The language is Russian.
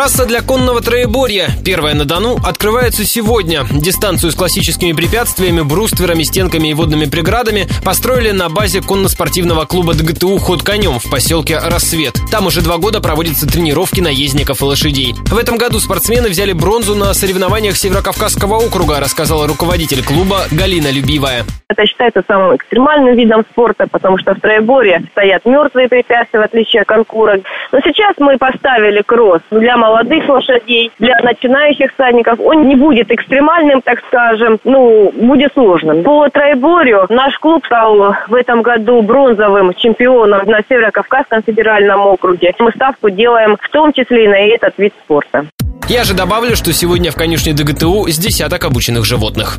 Трасса для конного троеборья, первая на Дону, открывается сегодня. Дистанцию с классическими препятствиями, брустверами, стенками и водными преградами построили на базе конно-спортивного клуба ДГТУ «Ход конем» в поселке Рассвет. Там уже два года проводятся тренировки наездников и лошадей. В этом году спортсмены взяли бронзу на соревнованиях Северокавказского округа, рассказала руководитель клуба Галина Любивая. Это считается самым экстремальным видом спорта, потому что в троеборе стоят мертвые препятствия, в отличие от конкурок. Но сейчас мы поставили кросс для молодых лошадей, для начинающих всадников. Он не будет экстремальным, так скажем, ну, будет сложным. По троеборью наш клуб стал в этом году бронзовым чемпионом на Северо-Кавказском федеральном округе. Мы ставку делаем в том числе и на этот вид спорта. Я же добавлю, что сегодня в конюшне ДГТУ с десяток обученных животных.